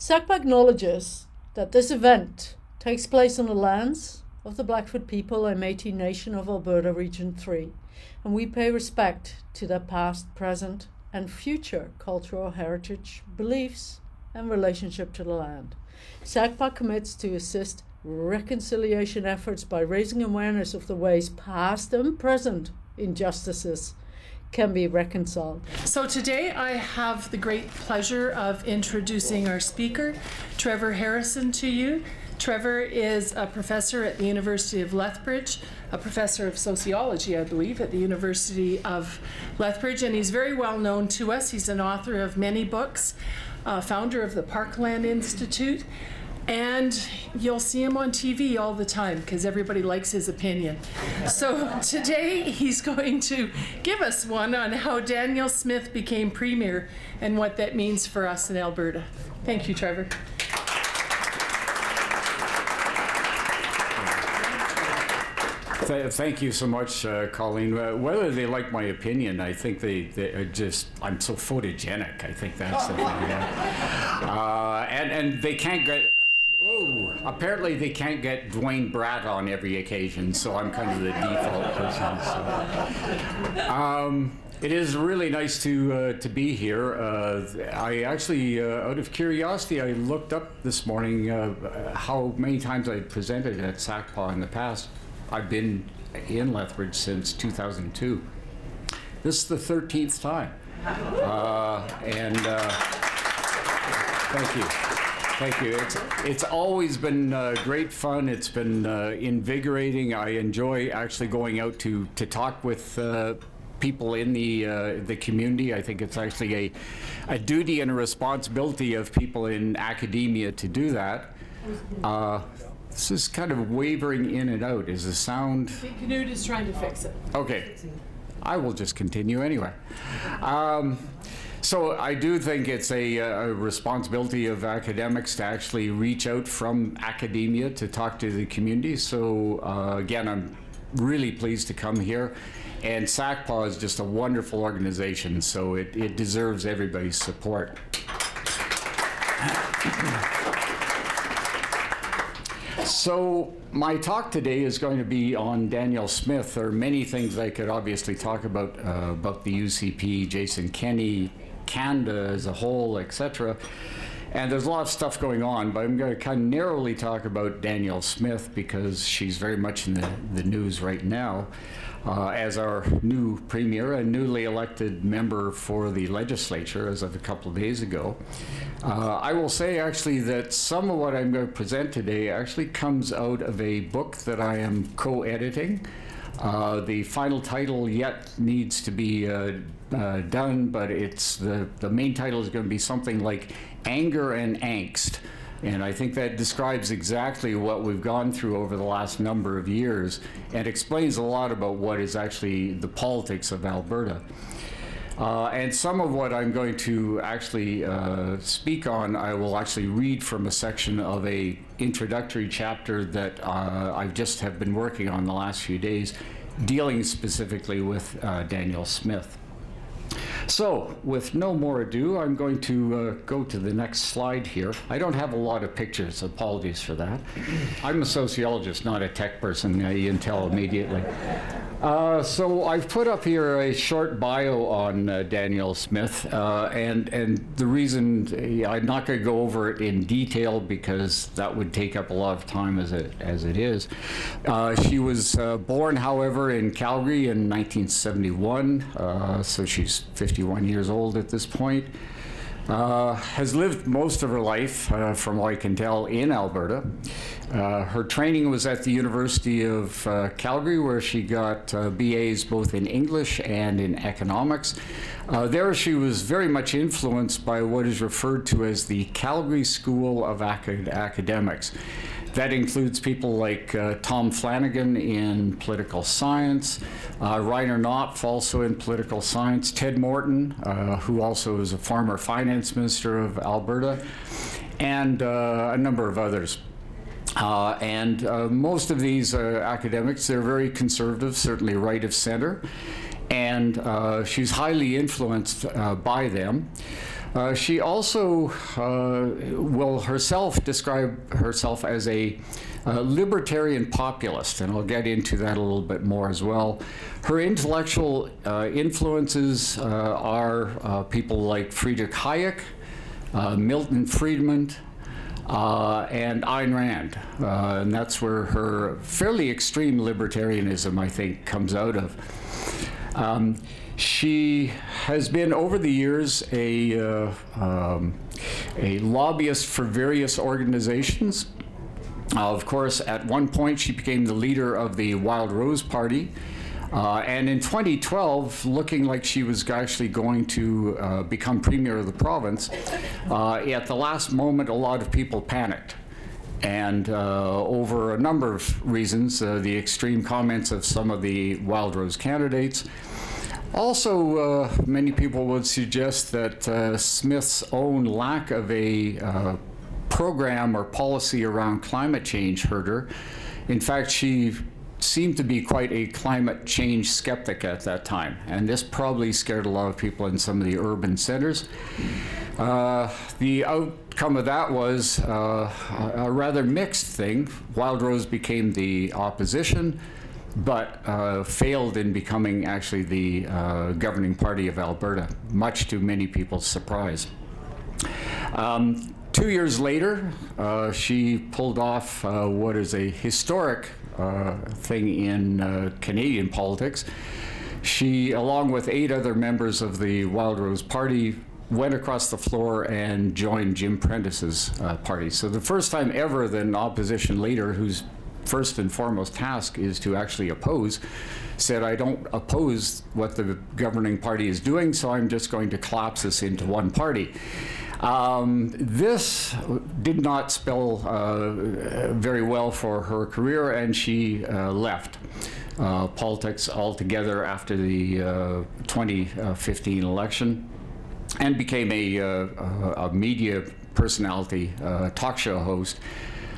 SACPA acknowledges that this event takes place on the lands of the Blackfoot people and Métis Nation of Alberta Region 3, and we pay respect to their past, present, and future cultural heritage, beliefs, and relationship to the land. SACPA commits to assist reconciliation efforts by raising awareness of the ways past and present injustices can be reconciled. So today I have the great pleasure of introducing our speaker, Trevor Harrison, to you. Trevor is a professor at the University of Lethbridge, a professor of sociology, I believe, at the University of Lethbridge, and he's very well known to us. He's an author of many books, uh, founder of the Parkland Institute, and you'll see him on TV all the time because everybody likes his opinion. So today he's going to give us one on how Danielle Smith became Premier and what that means for us in Alberta. Thank you, Trevor. thank you so much, uh, Colleen. Uh, whether they like my opinion, I think they, they are just, I'm so photogenic. I think that's the thing. Yeah. Uh, and, and they can't get, Oh, apparently they can't get Duane Bratt on every occasion, so I'm kind of the default person. So. Um, it is really nice to uh, to be here. Uh, I actually, uh, out of curiosity, I looked up this morning uh, how many times I presented at SACPA in the past. I've been in Lethbridge since 2002. This is the 13th time, uh, and uh, thank you. Thank you. It's, it's always been uh, great fun. It's been uh, invigorating. I enjoy actually going out to, to talk with uh, people in the uh, the community. I think it's actually a, a duty and a responsibility of people in academia to do that. Uh, this is kind of wavering in and out. Is the sound? Canute is trying to fix it. Okay. I will just continue anyway. Um, so I do think it's a, a, responsibility of academics to actually reach out from academia to talk to the community. So uh, again, I'm really pleased to come here. And SACPA is just a wonderful organization, so it, it deserves everybody's support. So my talk today is going to be on Danielle Smith. There are many things I could obviously talk about uh, about the UCP, Jason Kenney, Canada as a whole, etc. And there's a lot of stuff going on, but I'm going to kind of narrowly talk about Danielle Smith because she's very much in the, the news right now uh, as our new premier and newly elected member for the legislature as of a couple of days ago. Uh, I will say actually that some of what I'm going to present today actually comes out of a book that I am co editing. Uh, the final title yet needs to be uh, uh, done, but it's the, the main title is going to be something like Anger and Angst. And I think that describes exactly what we've gone through over the last number of years and explains a lot about what is actually the politics of Alberta. Uh, and some of what I'm going to actually uh, speak on, I will actually read from a section of a introductory chapter that uh, I just have been working on the last few days, dealing specifically with uh, Danielle Smith. So, with no more ado, I'm going to uh, go to the next slide here. I don't have a lot of pictures, apologies for that. I'm a sociologist, not a tech person, uh, you can tell immediately. Uh, so I've put up here a short bio on uh, Danielle Smith, uh, and and the reason I'm not going to go over it in detail because that would take up a lot of time as it as it is. Uh, she was uh, born, however, in Calgary in 1971, uh, so she's 51 years old at this point. Uh, has lived most of her life, uh, from what I can tell, in Alberta. Uh, her training was at the University of uh, Calgary, where she got uh, BAs both in English and in economics. Uh, there, she was very much influenced by what is referred to as the Calgary School of Acad- Academics. That includes people like uh, Tom Flanagan in political science, uh, Rainer Knopff also in political science, Ted Morton, uh, who also is a former finance minister of Alberta, and uh, a number of others. Uh, and uh, most of these academics, they're very conservative, certainly right of center, and she's highly influenced by them. Uh, she also uh, will herself describe herself as a uh, libertarian populist, and I'll get into that a little bit more as well. Her intellectual uh, influences uh, are uh, people like Friedrich Hayek, Milton Friedman, and Ayn Rand. and that's where her fairly extreme libertarianism, I think, comes out of. Um, she has been over the years a, uh, um, a lobbyist for various organizations. Uh, of course, at one point, she became the leader of the Wild Rose Party. Uh, and in 2012, looking like she was actually going to uh, become premier of the province, uh, at the last moment, a lot of people panicked. And uh, over a number of reasons, uh, the extreme comments of some of the Wild Rose candidates, also, uh, many people would suggest that uh, Smith's own lack of a uh, program or policy around climate change hurt her. In fact, she seemed to be quite a climate change skeptic at that time, and this probably scared a lot of people in some of the urban centers. Uh, the outcome of that was uh, a rather mixed thing. Wild Rose became the opposition but uh, failed in becoming actually the uh, governing party of Alberta, much to many people's surprise. Um, two years later, uh, she pulled off uh, what is a historic uh, thing in uh, Canadian politics. She, along with eight other members of the Wild Rose Party, went across the floor and joined Jim Prentice's party. So the first time ever that an opposition leader who's first and foremost task is to actually oppose, said, I don't oppose what the governing party is doing, so I'm just going to collapse this into one party. Um, this did not spell uh, very well for her career, and she uh, left. Uh, politics altogether after the uh, 2015 election and became a, uh, a media personality, uh, talk show host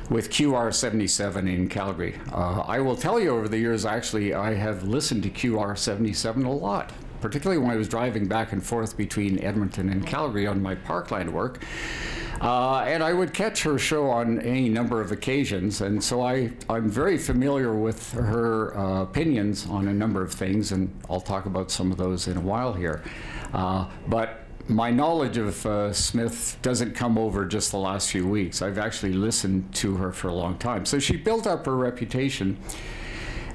with QR77 in Calgary. Uh, I will tell you over the years, actually, I have listened to QR77 a lot, particularly when I was driving back and forth between Edmonton and Calgary on my parkland work. Uh, and I would catch her show on any number of occasions, and so I, I'm very familiar with her uh, opinions on a number of things, and I'll talk about some of those in a while here. Uh, but my knowledge of uh, Smith doesn't come over just the last few weeks. I've actually listened to her for a long time. So she built up her reputation,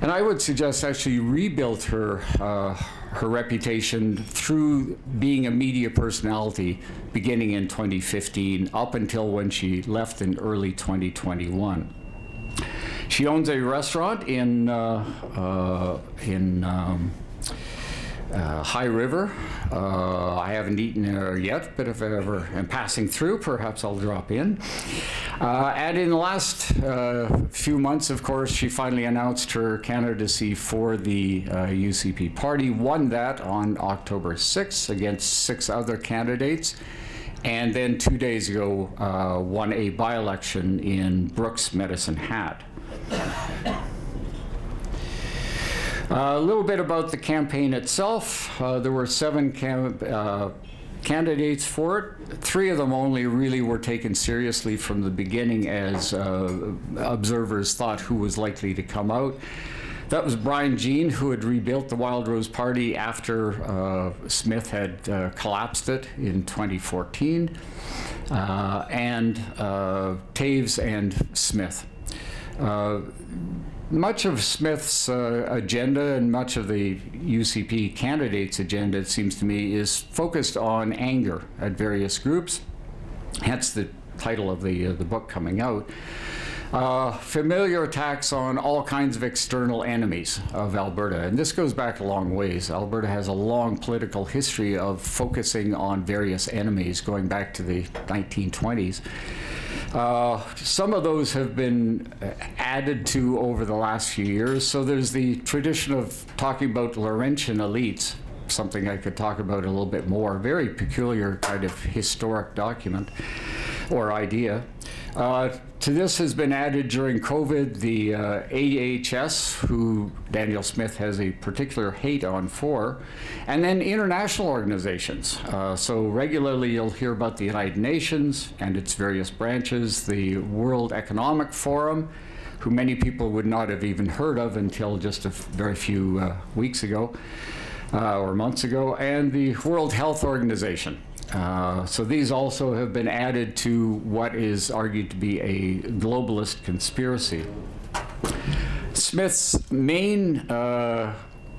and I would suggest actually rebuilt her uh, her reputation through being a media personality beginning in 2015 up until when she left in early 2021. She owns a restaurant in uh, uh in. Um, uh, High River. Uh, I haven't eaten there yet, but if I ever am passing through, perhaps I'll drop in. Uh, and in the last uh, few months, of course, she finally announced her candidacy for the UCP uh, party, won that on October 6th against six other candidates. And then two days ago, uh, won a by election in Brooks Medicine Hat. Uh, a little bit about the campaign itself. Uh, there were seven cam- uh, candidates for it. Three of them only really were taken seriously from the beginning as uh, observers thought who was likely to come out. That was Brian Jean, who had rebuilt the Wild Rose Party after uh, Smith had uh, collapsed it in 2014, and Toews and Smith. Much of Smith's uh, agenda and much of the UCP candidates' agenda, it seems to me, is focused on anger at various groups. Hence the title of the, uh, the book coming out. Uh, familiar attacks on all kinds of external enemies of Alberta. And this goes back a long ways. Alberta has a long political history of focusing on various enemies going back to the 1920s. Uh, some of those have been added to over the last few years. So there's the tradition of talking about Laurentian elites, something I could talk about a little bit more. Very peculiar kind of historic document or idea. Uh, to this has been added during COVID the uh, AHS, who Danielle Smith has a particular hate on for, and then international organizations. Uh, so regularly you'll hear about the United Nations and its various branches, the World Economic Forum, who many people would not have even heard of until just a very few uh, weeks ago uh, or months ago, and the World Health Organization. Uh, so these also have been added to what is argued to be a globalist conspiracy. Smith's main uh,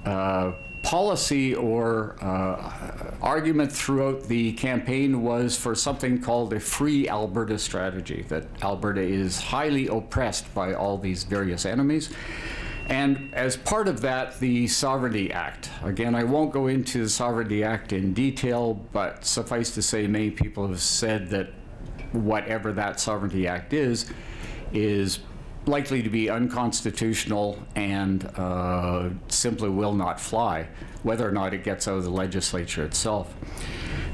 uh, policy or uh, argument throughout the campaign was for something called a free Alberta strategy, that Alberta is highly oppressed by all these various enemies and as part of that, the Sovereignty Act. Again, I won't go into the Sovereignty Act in detail, but suffice to say, many people have said that whatever that Sovereignty Act is, is likely to be unconstitutional and uh, simply will not fly, whether or not it gets out of the legislature itself.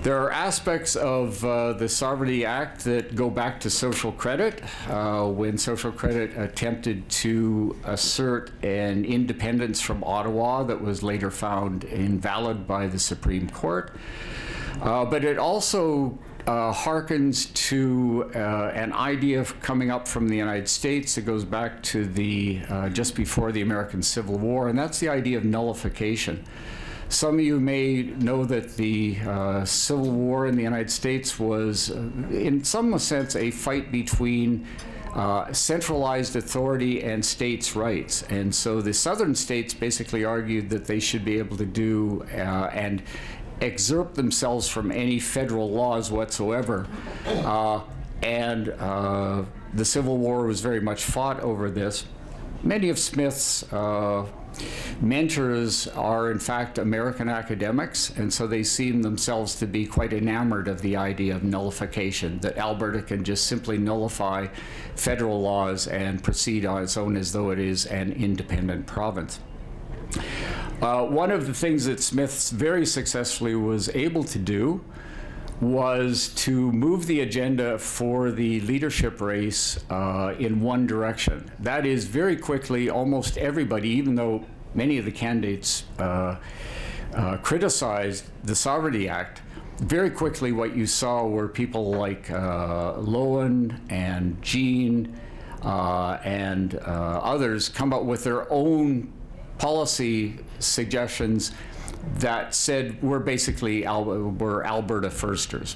There are aspects of uh, the Sovereignty Act that go back to social credit, uh, when social credit attempted to assert an independence from Ottawa that was later found invalid by the Supreme Court. Uh, but it also uh, harkens to uh, an idea coming up from the United States that goes back to the uh, just before the American Civil War, and that's the idea of nullification. Some of you may know that the uh, Civil War in the United States was, uh, in some sense, a fight between uh, centralized authority and states' rights. And so the southern states basically argued that they should be able to do uh, and excerpt themselves from any federal laws whatsoever. Uh, and uh, the Civil War was very much fought over this. Many of Smith's mentors are, in fact, American academics, and so they seem themselves to be quite enamored of the idea of nullification, that Alberta can just simply nullify federal laws and proceed on its own as though it is an independent province. Uh, one of the things that Smith very successfully was able to do was to move the agenda for the leadership race uh, in one direction. That is, very quickly, almost everybody, even though many of the candidates uh, uh, criticized the Sovereignty Act, very quickly what you saw were people like uh, Loewen and Jean uh, and uh, others come up with their own policy suggestions that said we're basically Al- we're Alberta firsters.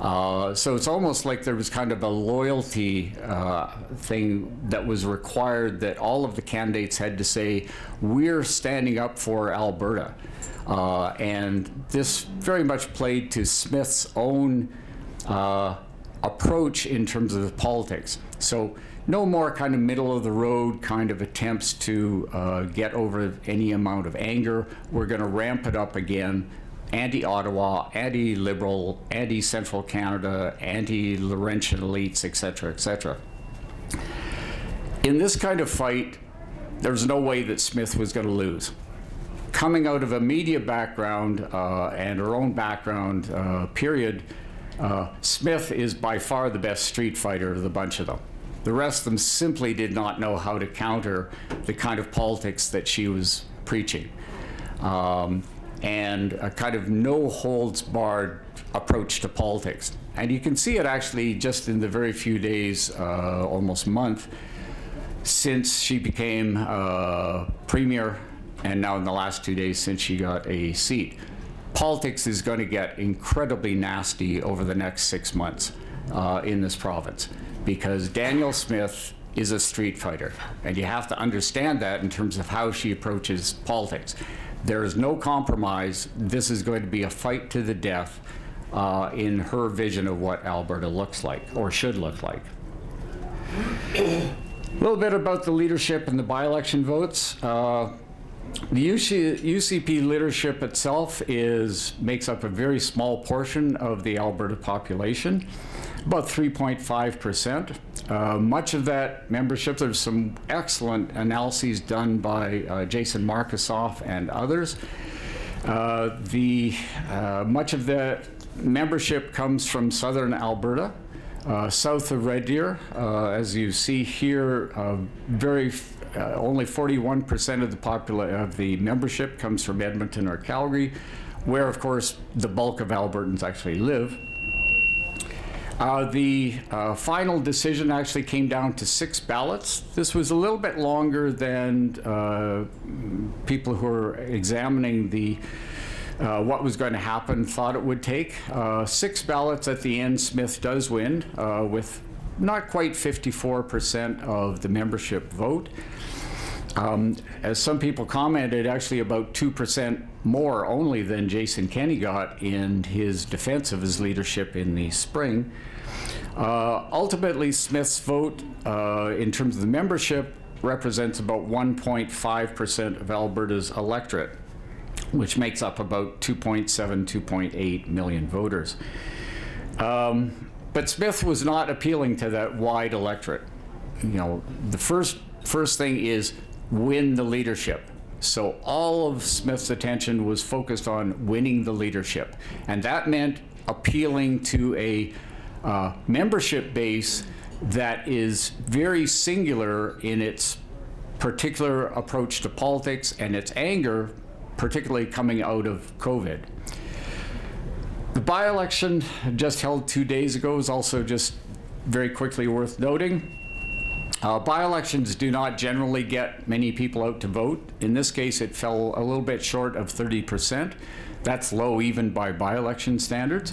Uh, so it's almost like there was kind of a loyalty uh, thing that was required that all of the candidates had to say, we're standing up for Alberta. Uh, and this very much played to Smith's own uh, approach in terms of politics. So no more kind of middle of the road kind of attempts to uh, get over any amount of anger. We're going to ramp it up again. Anti Ottawa, anti liberal, anti Central Canada, anti Laurentian elites, etc., etc. In this kind of fight, there's no way that Smith was going to lose. Coming out of a media background uh, and her own background uh, period, uh, Smith is by far the best street fighter of the bunch of them. The rest of them simply did not know how to counter the kind of politics that she was preaching. Um, and a kind of no holds barred approach to politics. And you can see it actually just in the very few days, uh, almost month, since she became uh, premier, and now in the last two days since she got a seat. Politics is going to get incredibly nasty over the next six months uh, in this province because Danielle Smith is a street fighter. And you have to understand that in terms of how she approaches politics. There is no compromise. This is going to be a fight to the death uh, in her vision of what Alberta looks like or should look like. A little bit about the leadership and the by election votes. Uh, the UC, UCP leadership itself is makes up a very small portion of the Alberta population about 3.5%. Uh, much of that membership, there's some excellent analyses done by uh, Jason Markusoff and others. Uh, the uh, much of the membership comes from southern Alberta. uh, south of Red Deer. Uh, as you see here, very uh, only 41% of the popula- of the membership comes from Edmonton or Calgary, where of course the bulk of Albertans actually live. Uh, the uh, final decision actually came down to six ballots. This was a little bit longer than uh, people who were examining the uh, what was going to happen thought it would take. Uh, six ballots at the end, Smith does win with not quite 54% of the membership vote. Um, as some people commented, actually about 2% more only than Jason Kenney got in his defense of his leadership in the spring. Uh, ultimately, Smith's vote uh, in terms of the membership represents about 1.5% of Alberta's electorate which makes up about 2.7, 2.8 million voters. Um, but Smith was not appealing to that wide electorate. You know, the first first thing is win the leadership. So all of Smith's attention was focused on winning the leadership, and that meant appealing to a uh, membership base that is very singular in its particular approach to politics and its anger particularly coming out of COVID. The by election just held two days ago is also just very quickly worth noting. Uh, by elections do not generally get many people out to vote. In this case, it fell a little bit short of 30%. That's low even by by election standards.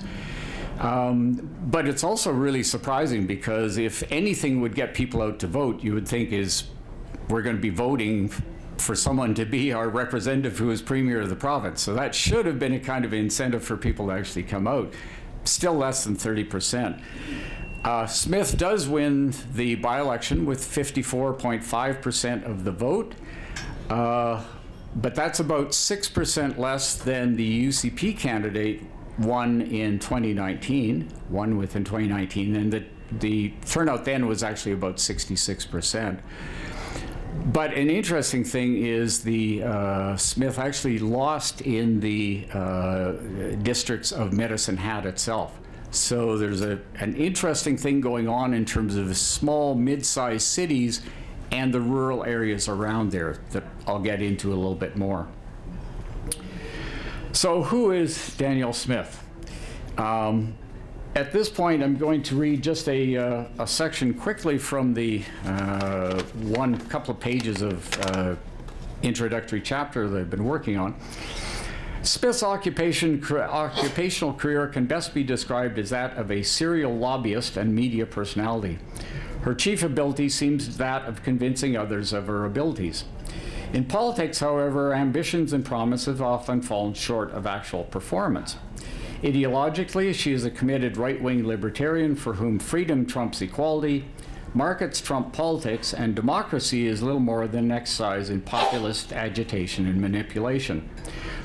Um, but it's also really surprising because if anything would get people out to vote, you would think is we're going to be voting for someone to be our representative who is premier of the province. So that should have been a kind of incentive for people to actually come out. Still less than 30%. Uh, Smith does win the by election with 54.5% of the vote, uh, but that's about 6% less than the UCP candidate won in 2019, won within 2019, and the, the turnout then was actually about 66%. But an interesting thing is the uh, Smith actually lost in the uh, districts of Medicine Hat itself. So there's a, an interesting thing going on in terms of small, mid-sized cities and the rural areas around there that I'll get into a little bit more. So who is Danielle Smith? Um, at this point, I'm going to read just a, uh, a section quickly from the uh, one couple of pages of uh, introductory chapter that I've been working on. Smith's occupation, occupational career can best be described as that of a serial lobbyist and media personality. Her chief ability seems that of convincing others of her abilities. In politics, however, ambitions and promises often fall short of actual performance. Ideologically, she is a committed right wing libertarian for whom freedom trumps equality, markets trump politics, and democracy is little more than an exercise in populist agitation and manipulation.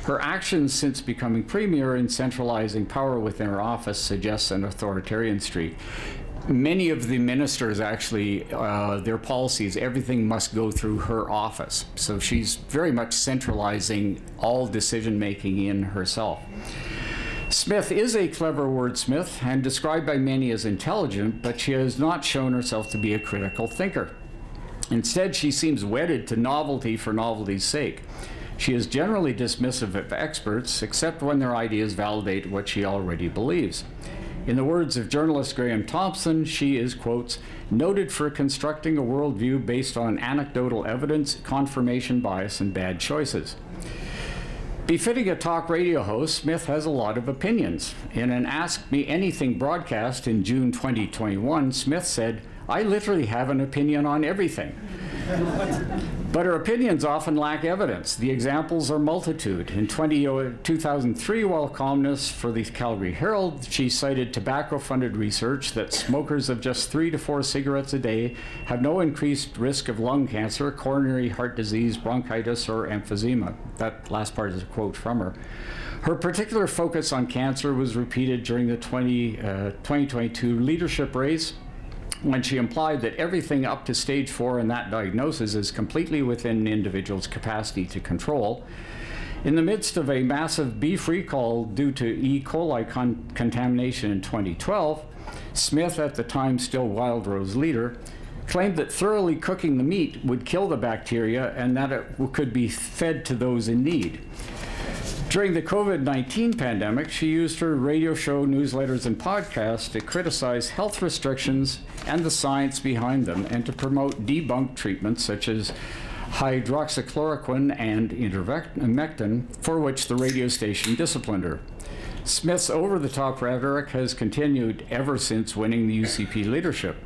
Her actions since becoming premier in centralizing power within her office suggests an authoritarian streak many of the ministers actually, uh, their policies, everything must go through her office. So she's very much centralizing all decision making in herself. Smith is a clever wordsmith and described by many as intelligent, but she has not shown herself to be a critical thinker. Instead, she seems wedded to novelty for novelty's sake. She is generally dismissive of experts, except when their ideas validate what she already believes. In the words of journalist Graham Thompson, she is, quotes, noted for constructing a worldview based on anecdotal evidence, confirmation bias, and bad choices. Befitting a talk radio host, Smith has a lot of opinions. In an Ask Me Anything broadcast in June 2021, Smith said, I literally have an opinion on everything. but her opinions often lack evidence. The examples are multitude. In 20, 2003, while columnist for the Calgary Herald, she cited tobacco funded research that smokers of just three to four cigarettes a day have no increased risk of lung cancer, coronary heart disease, bronchitis, or emphysema. That last part is a quote from her. Her particular focus on cancer was repeated during the 20, uh, 2022 leadership race when she implied that everything up to stage four in that diagnosis is completely within an individual's capacity to control. In the midst of a massive beef recall due to E. coli con- contamination in 2012, Smith, at the time still Wildrose leader, claimed that thoroughly cooking the meat would kill the bacteria and that it could be fed to those in need. During the COVID 19 pandemic, she used her radio show, newsletters, and podcasts to criticize health restrictions and the science behind them and to promote debunked treatments such as hydroxychloroquine and ivermectin, for which the radio station disciplined her. Smith's over the top rhetoric has continued ever since winning the UCP leadership.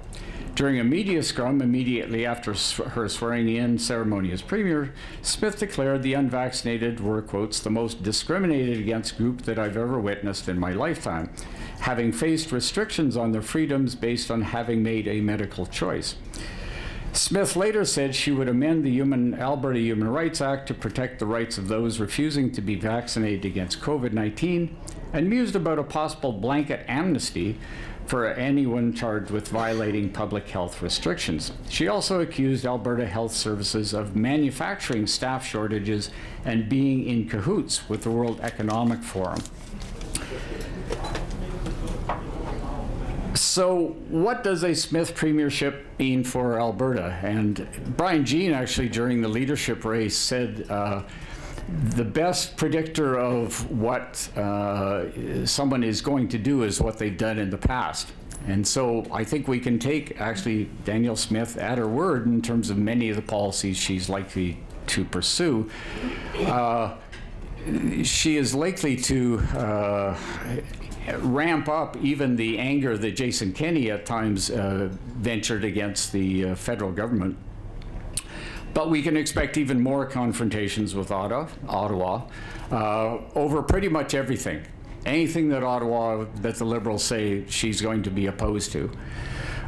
During a media scrum immediately after her swearing in ceremony as Premier, Smith declared the unvaccinated were, quotes, the most discriminated against group that I've ever witnessed in my lifetime, having faced restrictions on their freedoms based on having made a medical choice. Smith later said she would amend the Human, Alberta Human Rights Act to protect the rights of those refusing to be vaccinated against COVID 19 and mused about a possible blanket amnesty for anyone charged with violating public health restrictions. She also accused Alberta Health Services of manufacturing staff shortages and being in cahoots with the World Economic Forum. So, what does a Smith premiership mean for Alberta? And Brian Jean, actually, during the leadership race, said uh, the best predictor of what uh, someone is going to do is what they've done in the past. And so I think we can take actually Danielle Smith at her word in terms of many of the policies she's likely to pursue. Uh, she is likely to uh, ramp up even the anger that Jason Kenney at times uh, ventured against the uh, federal government but we can expect even more confrontations with Ottawa, Ottawa uh, over pretty much everything. Anything that Ottawa, that the Liberals say she's going to be opposed to.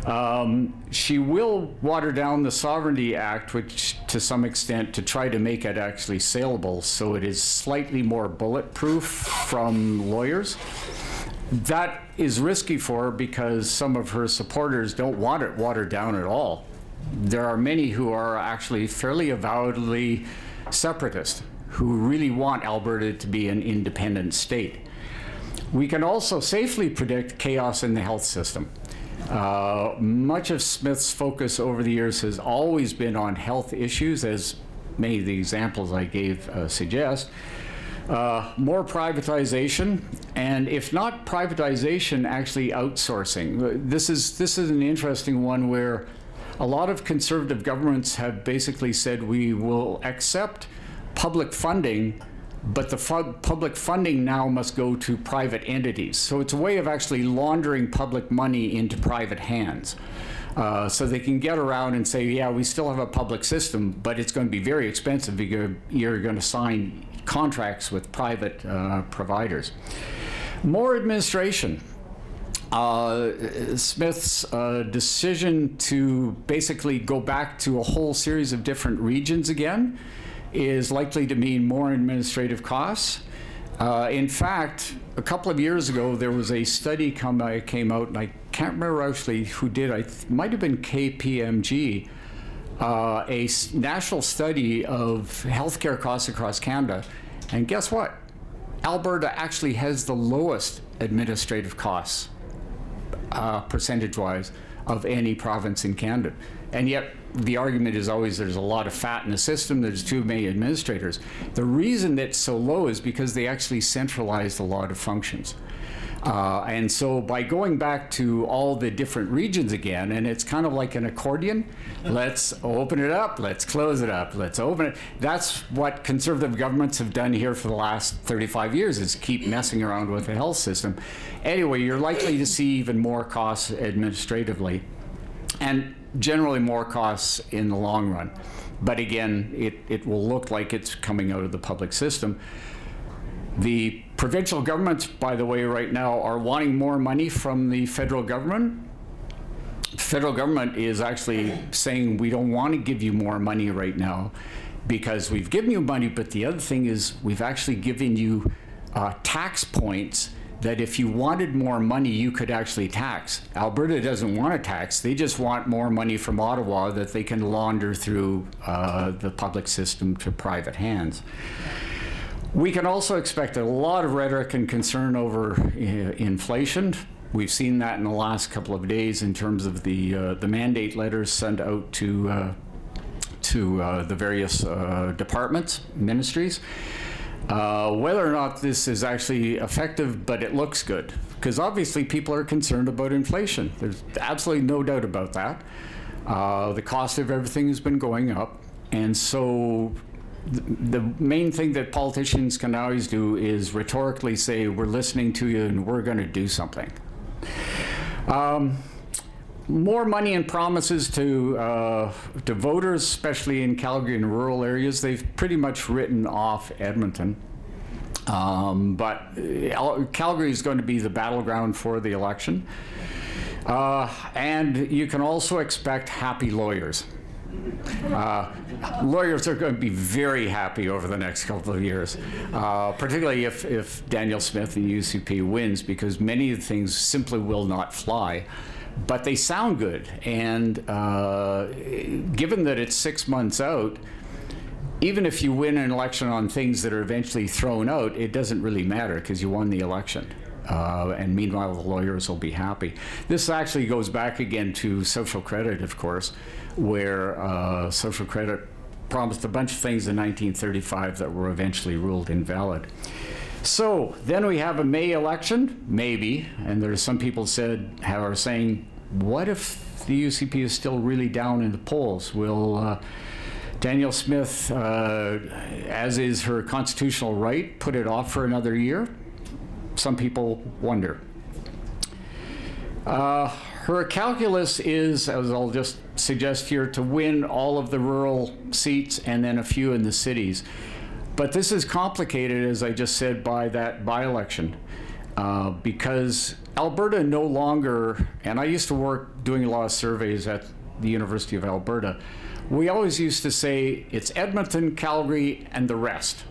Um, she will water down the Sovereignty Act, which to some extent to try to make it actually saleable so it is slightly more bulletproof from lawyers. That is risky for her because some of her supporters don't want it watered down at all there are many who are actually fairly avowedly separatist, who really want Alberta to be an independent state. We can also safely predict chaos in the health system. Uh, much of Smith's focus over the years has always been on health issues, as many of the examples I gave uh, suggest. Uh, more privatization, and if not privatization, actually outsourcing. This is this is an interesting one where a lot of conservative governments have basically said we will accept public funding, but the fu- public funding now must go to private entities. So it's a way of actually laundering public money into private hands. Uh, so they can get around and say, yeah, we still have a public system, but it's going to be very expensive because you're going to sign contracts with private uh, providers. More administration. Uh, Smith's uh, decision to basically go back to a whole series of different regions again is likely to mean more administrative costs. Uh, in fact, a couple of years ago, there was a study come, uh, came out, and I can't remember actually who did. I th- might have been KPMG, uh, a s- national study of healthcare costs across Canada. And guess what? Alberta actually has the lowest administrative costs uh, percentage wise of any province in Canada. And yet, the argument is always there's a lot of fat in the system, there's too many administrators. The reason it's so low is because they actually centralized a lot of functions. Uh, and so by going back to all the different regions again, and it's kind of like an accordion, let's open it up, let's close it up, let's open it. That's what conservative governments have done here for the last 35 years is keep messing around with the health system. Anyway, you're likely to see even more costs administratively and generally more costs in the long run. But again, it, it will look like it's coming out of the public system. The provincial governments, by the way, right now are wanting more money from the federal government. Federal government is actually saying we don't want to give you more money right now because we've given you money, but the other thing is we've actually given you uh, tax points that if you wanted more money, you could actually tax. Alberta doesn't want to tax, they just want more money from Ottawa that they can launder through uh, the public system to private hands. We can also expect a lot of rhetoric and concern over uh, inflation. We've seen that in the last couple of days in terms of the uh, the mandate letters sent out to uh, to uh, the various uh, departments, ministries. Whether or not this is actually effective, but it looks good, because obviously people are concerned about inflation. There's absolutely no doubt about that. The cost of everything has been going up, and so the main thing that politicians can always do is rhetorically say, We're listening to you and we're going to do something. Um, more money and promises to uh, to voters, especially in Calgary and rural areas. They've pretty much written off Edmonton. Um, but uh, Calgary is going to be the battleground for the election. Uh, and you can also expect happy lawyers. Uh, lawyers are going to be very happy over the next couple of years, uh, particularly if, if Danielle Smith and UCP wins, because many of the things simply will not fly. But they sound good, and uh, given that it's six months out, even if you win an election on things that are eventually thrown out, it doesn't really matter because you won the election. Uh, and meanwhile, the lawyers will be happy. This actually goes back again to social credit, of course where uh, social credit promised a bunch of things in 1935 that were eventually ruled invalid. So then we have a May election, maybe, and there's some people said are saying, what if the UCP is still really down in the polls? Will uh, Danielle Smith, uh, as is her constitutional right, put it off for another year? Some people wonder. Uh, her calculus is, as I'll just suggest here, to win all of the rural seats and then a few in the cities. But this is complicated, as I just said, by that by election. Uh, because Alberta no longer, and I used to work doing a lot of surveys at the University of Alberta, we always used to say it's Edmonton, Calgary, and the rest.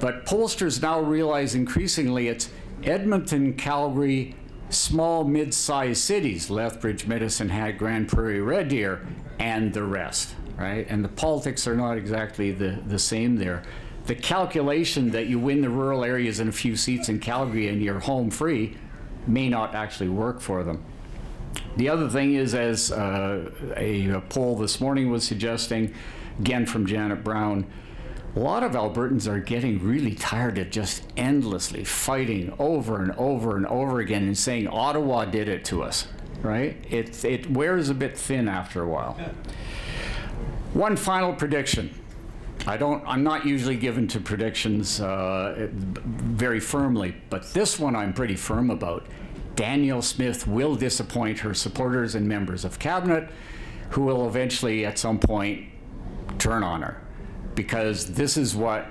But pollsters now realize increasingly it's Edmonton, Calgary, small mid-sized cities, Lethbridge, Medicine Hat, Grande Prairie, Red Deer, and the rest, right? And the politics are not exactly the, the same there. The calculation that you win the rural areas and a few seats in Calgary and you're home free may not actually work for them. The other thing is, as uh, a, a poll this morning was suggesting, again from Janet Brown, a lot of Albertans are getting really tired of just endlessly fighting over and over and over again and saying Ottawa did it to us, right? It, it wears a bit thin after a while. One final prediction. I don't, I'm not usually given to predictions uh, very firmly, but this one I'm pretty firm about. Danielle Smith will disappoint her supporters and members of cabinet, who will eventually, at some point, turn on her because this is what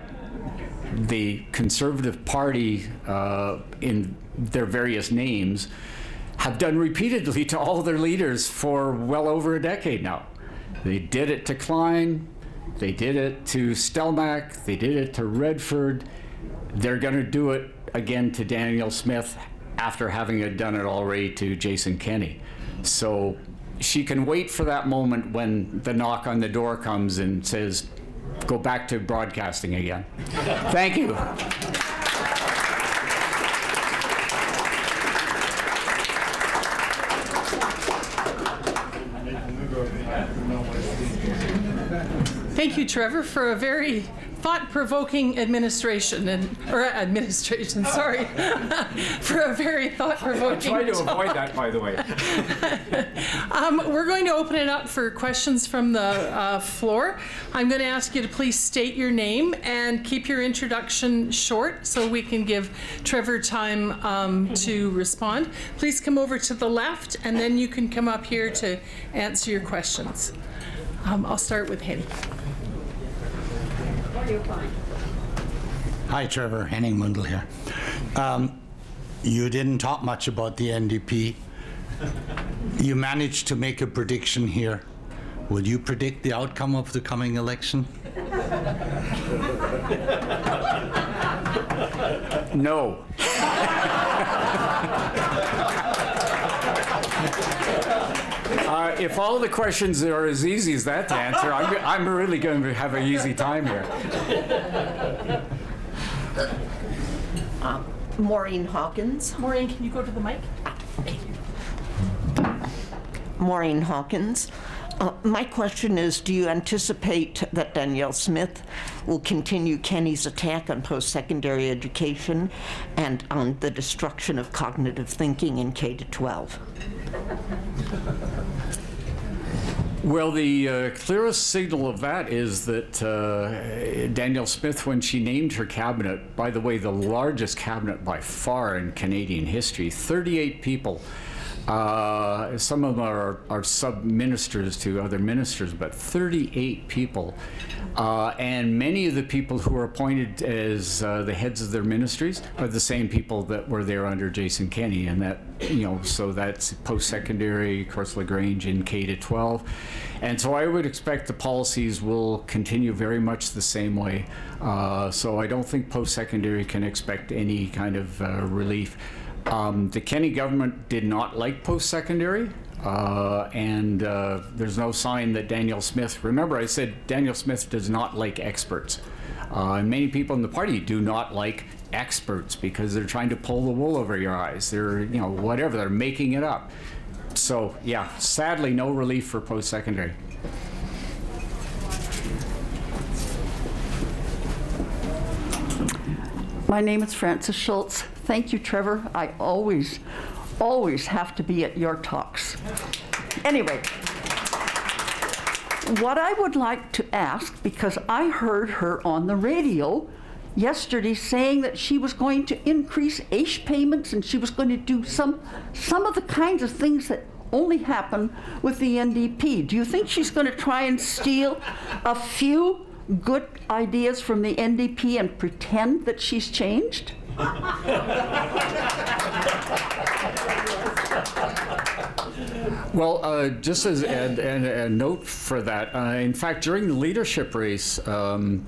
the Conservative Party, uh, in their various names, have done repeatedly to all their leaders for well over a decade now. They did it to Klein, they did it to Stelmach, they did it to Redford. They're going to do it again to Danielle Smith after having done it already to Jason Kenney. So she can wait for that moment when the knock on the door comes and says, go back to broadcasting again. Thank you. Thank you, Trevor, for a very thought-provoking administration and or administration, sorry, for a very thought-provoking. I try to avoid that, by the way. um, we're going to open it up for questions from the uh, floor. I'm going to ask you to please state your name and keep your introduction short so we can give Trevor time um, to respond. Please come over to the left, and then you can come up here to answer your questions. Um, I'll start with Henny. Hi, Trevor. Henning Mundel here. Um, you didn't talk much about the NDP. You managed to make a prediction here. Will you predict the outcome of the coming election? No. Uh, if all the questions are as easy as that to answer, I'm, I'm really going to have an easy time here. Maureen Hawkins. Maureen, can you go to the mic? Maureen Hawkins. Uh, my question is Do you anticipate that Danielle Smith will continue Kenney's attack on post secondary education and on the destruction of cognitive thinking in K 12? Well, the uh, clearest signal of that is that uh, Danielle Smith, when she named her cabinet, by the way, the largest cabinet by far in Canadian history, 38 people. Uh, some of them are, are sub ministers to other ministers, but 38 people. Uh, and many of the people who are appointed as uh, the heads of their ministries are the same people that were there under Jason Kenney. And that, you know, so that's post secondary, of course, LaGrange in K to 12. And so I would expect the policies will continue very much the same way. Uh, so I don't think post secondary can expect any kind of uh, relief. Um, the Kenney government did not like post secondary. Uh, and uh, there's no sign that Danielle Smith, remember, I said Danielle Smith does not like experts. Uh, and many people in the party do not like experts because they're trying to pull the wool over your eyes. They're, you know, whatever, they're making it up. So, yeah, sadly, no relief for post secondary. My name is Frances Schultz. Thank you, Trevor. I always, always have to be at your talks. Anyway, what I would like to ask, because I heard her on the radio yesterday saying that she was going to increase AISH payments and she was going to do some, some of the kinds of things that only happen with the NDP. Do you think she's going to try and steal a few good ideas from the NDP and pretend that she's changed? Well, uh, just as a, a, note for that, uh, in fact, during the leadership race, um,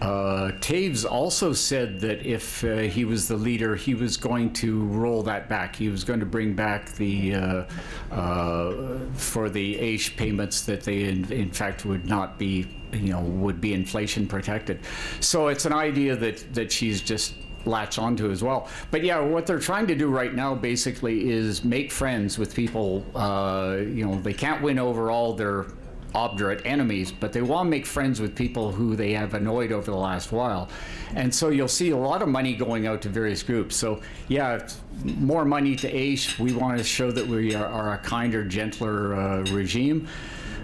uh, Toews also said that if uh, he was the leader, he was going to roll that back. He was going to bring back the uh, uh for the AISH payments that they in, in, fact would not be, you know, would be inflation protected. So it's an idea that that she's just latch onto as well. But yeah, what they're trying to do right now basically is make friends with people. Uh, you know, they can't win over all their obdurate enemies, but they want to make friends with people who they have annoyed over the last while. And so you'll see a lot of money going out to various groups. So, yeah, more money to AISH. We want to show that we are, are a kinder, gentler uh, regime.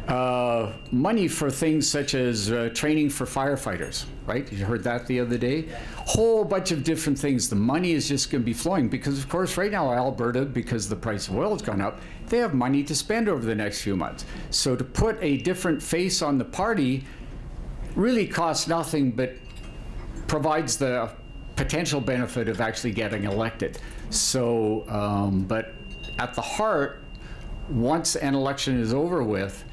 Uh, money for things such as uh, training for firefighters, right? You heard that the other day. Whole bunch of different things. The money is just going to be flowing because, of course, right now Alberta, because the price of oil has gone up, they have money to spend over the next few months. So to put a different face on the party really costs nothing but provides the potential benefit of actually getting elected. So, um, but at the heart, once an election is over with,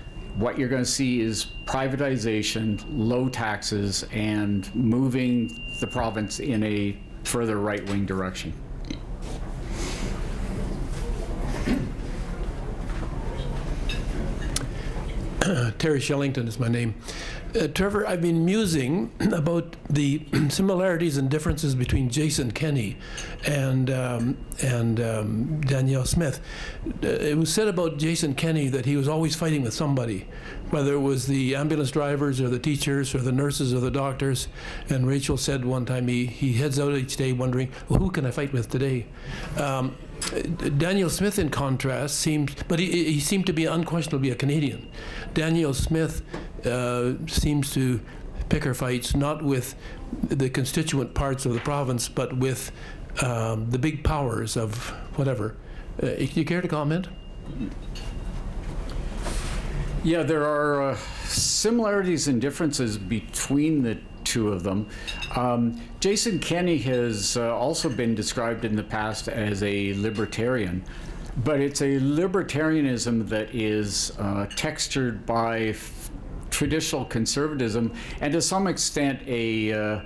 what you're going to see is privatization, low taxes, and moving the province in a further right wing direction. Terry Shellington is my name. Uh, Trevor, I've been musing about the similarities and differences between Jason Kenney and um, and um, Danielle Smith. Uh, it was said about Jason Kenney that he was always fighting with somebody, whether it was the ambulance drivers or the teachers or the nurses or the doctors. And Rachel said one time he, he heads out each day wondering, well, who can I fight with today? Um, Danielle Smith, in contrast, seems, but he, he seemed to be unquestionably a Canadian. Danielle Smith uh, seems to pick her fights not with the constituent parts of the province, but with um, the big powers of whatever. Uh, you care to comment? Yeah, there are uh, similarities and differences between the two of them. Um, Jason Kenney has uh, also been described in the past as a libertarian, but it's a libertarianism that is uh, textured by traditional conservatism and to some extent a uh,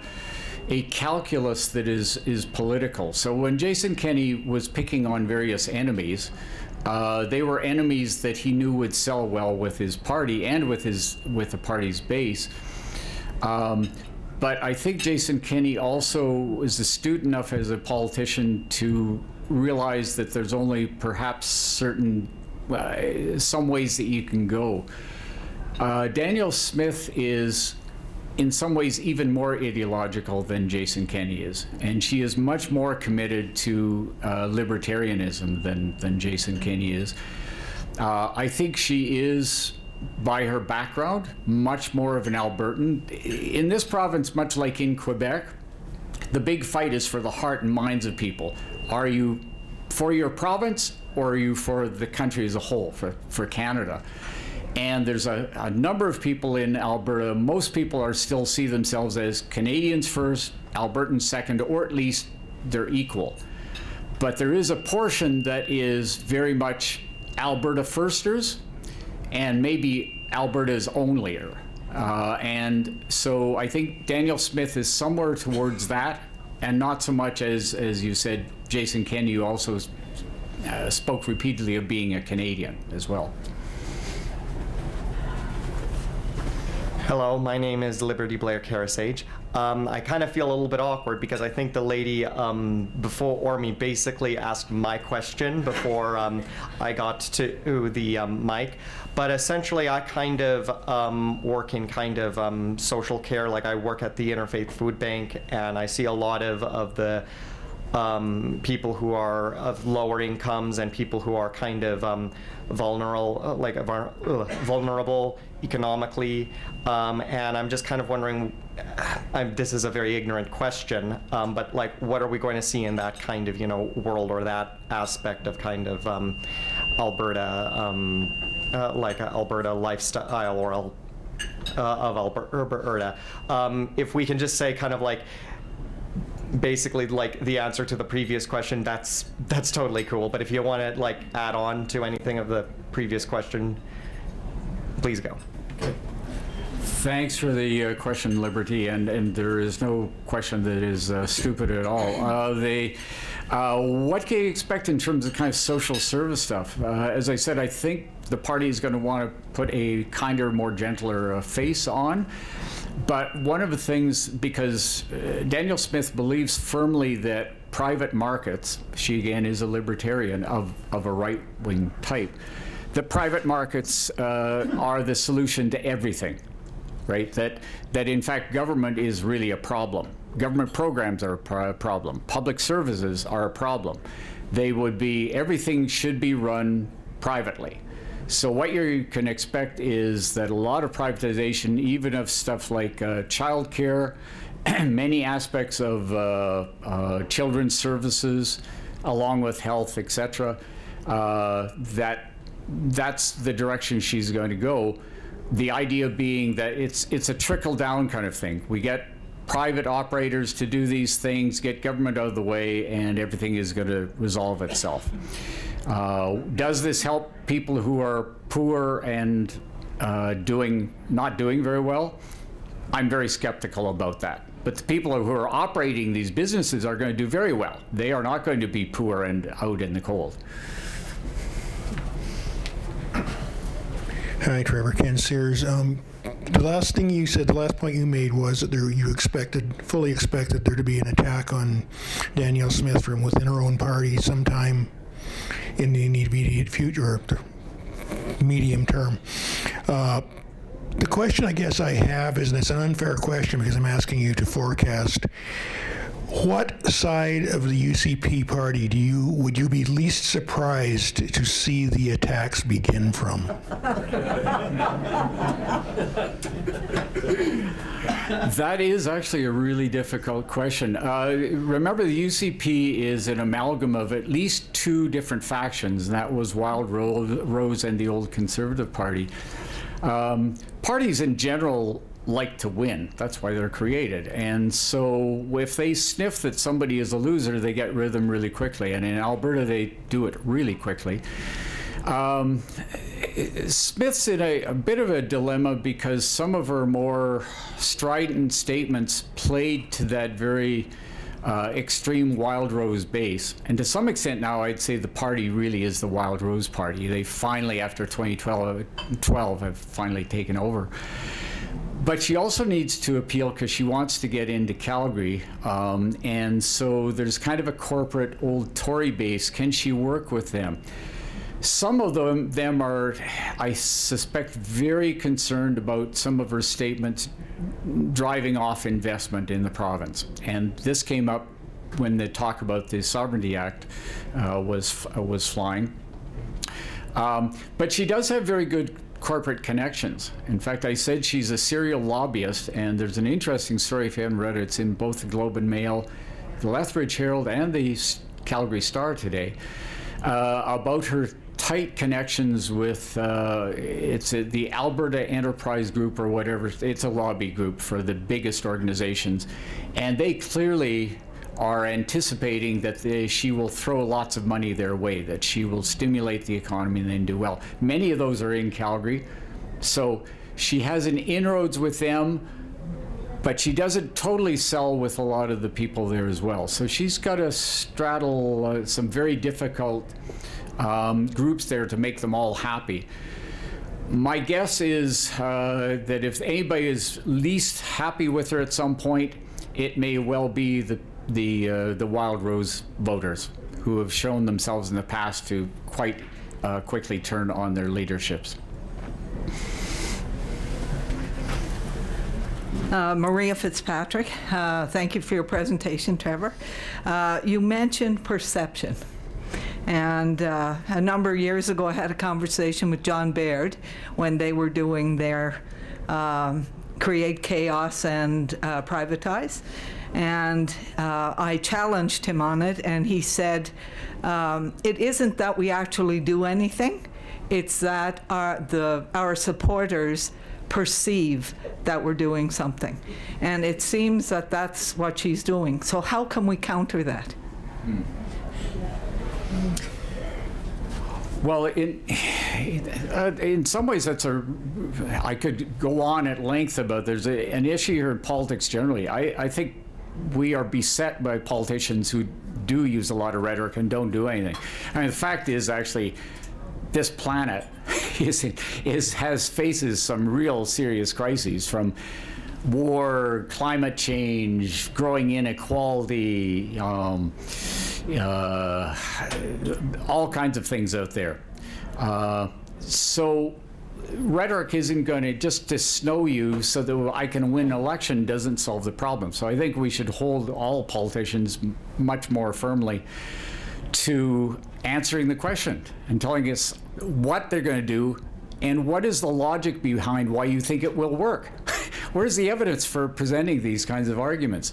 a calculus that is is political. So when Jason Kenney was picking on various enemies, uh, they were enemies that he knew would sell well with his party and with his with the party's base. Um, but I think Jason Kenney also is astute enough as a politician to realize that there's only perhaps certain uh, some ways that you can go. Uh, Danielle Smith is in some ways even more ideological than Jason Kenney is, and she is much more committed to uh, libertarianism than than Jason Kenney is. Uh, I think she is, by her background, much more of an Albertan. In this province, much like in Quebec, the big fight is for the heart and minds of people. Are you for your province or are you for the country as a whole, for, for Canada? And there's a, a number of people in Alberta, most people are still see themselves as Canadians first, Albertans second, or at least they're equal. But there is a portion that is very much Alberta firsters and maybe Alberta's onlyer. Uh, and so I think Danielle Smith is somewhere towards that, and not so much as, as you said, Jason Kenney, you also uh, spoke repeatedly of being a Canadian as well. Hello, my name is Liberty Blair Carasage. Um, I kind of feel a little bit awkward because I think the lady um, before or me basically asked my question before um, I got to the um, mic. But essentially, I kind of um, work in kind of um, social care. Like I work at the Interfaith Food Bank, and I see a lot of of the people who are of lower incomes and people who are kind of vulnerable, uh, like uh, vulnerable economically. Um, and I'm just kind of wondering. I'm, this is a very ignorant question, um, but like, what are we going to see in that kind of you know world or that aspect of kind of um, Alberta, um, uh, like Alberta lifestyle or uh, of Alberta? if we can just say kind of like basically like the answer to the previous question that's that's totally cool but if you want to like add on to anything of the previous question please go Thanks for the uh, question, Liberty, and, and there is no question that is uh, stupid at all. Uh, uh, what can you expect in terms of kind of social service stuff? Uh, as I said, I think the party is going to want to put a kinder, more gentler uh, face on. But one of the things, because uh, Danielle Smith believes firmly that private markets, she again is a libertarian of, of a right wing type, that private markets uh, are the solution to everything, right? That, that in fact government is really a problem. Government programs are a pro- problem. Public services are a problem. They would be, everything should be run privately. So what you can expect is that a lot of privatization, even of stuff like uh, childcare, many aspects of uh, uh, children's services, along with health, etc. Uh, that that's the direction she's going to go. The idea being that it's it's a trickle down kind of thing. We get private operators to do these things, get government out of the way, and everything is going to resolve itself. Uh, does this help people who are poor and uh, doing not doing very well? I'm very skeptical about that. But the people who are operating these businesses are going to do very well. They are not going to be poor and out in the cold. Hi, Trevor. Ken Sears. Um, the last thing you said, the last point you made was that there, you expected, fully expected there to be an attack on Danielle Smith from within her own party sometime in the immediate future, the medium term. Uh, the question I guess I have is, and it's an unfair question because I'm asking you to forecast. What side of the UCP party do you would you be least surprised to see the attacks begin from? that is actually a really difficult question. Uh, remember, the UCP is an amalgam of at least two different factions, and that was Wild Rose and the Old Conservative Party. Um, parties in general like to win. That's why they're created. And so if they sniff that somebody is a loser, they get rid of them really quickly. And in Alberta, they do it really quickly. Um, Smith's in a, a, bit of a dilemma because some of her more strident statements played to that very uh, extreme Wild Rose base. And to some extent now, I'd say the party really is the Wild Rose Party. They finally, after 2012, 12, have finally taken over. But she also needs to appeal because she wants to get into Calgary. Um, and so there's kind of a corporate old Tory base. Can she work with them? Some of them, them are, I suspect, very concerned about some of her statements driving off investment in the province. And this came up when the talk about the Sovereignty Act uh, was, uh, was flying. Um, but she does have very good corporate connections. In fact, I said she's a serial lobbyist, and there's an interesting story if you haven't read it. It's in both the Globe and Mail, the Lethbridge Herald, and the Calgary Star today uh, about her tight connections with uh, it's a, the Alberta Enterprise Group or whatever. It's a lobby group for the biggest organizations, and they clearly are anticipating that they, she will throw lots of money their way, that she will stimulate the economy and then do well. Many of those are in Calgary, so she has an inroads with them. But she doesn't totally sell with a lot of the people there as well. So she's got to straddle uh, some very difficult um, groups there to make them all happy. My guess is uh, that if anybody is least happy with her at some point, it may well be the the uh, the Wild Rose voters who have shown themselves in the past to quite uh, quickly turn on their leaderships. Uh, Maria Fitzpatrick, uh, thank you for your presentation, Trevor. Uh, you mentioned perception. And uh, a number of years ago, I had a conversation with John Baird when they were doing their um, Create Chaos and uh, Privatize. And uh, I challenged him on it, and he said, um, It isn't that we actually do anything, it's that our, the, our supporters perceive that we're doing something. And it seems that that's what she's doing. So, how can we counter that? Well, in in some ways, that's a. I could go on at length about. There's a, an issue here in politics generally. I, I think we are beset by politicians who do use a lot of rhetoric and don't do anything. I mean, the fact is actually, this planet is is has faces some real serious crises from war, climate change, growing inequality. Um, uh, all kinds of things out there. Uh, so rhetoric isn't going to just to snow you so that I can win election doesn't solve the problem. So I think we should hold all politicians much more firmly to answering the question and telling us what they're going to do and what is the logic behind why you think it will work. Where's the evidence for presenting these kinds of arguments?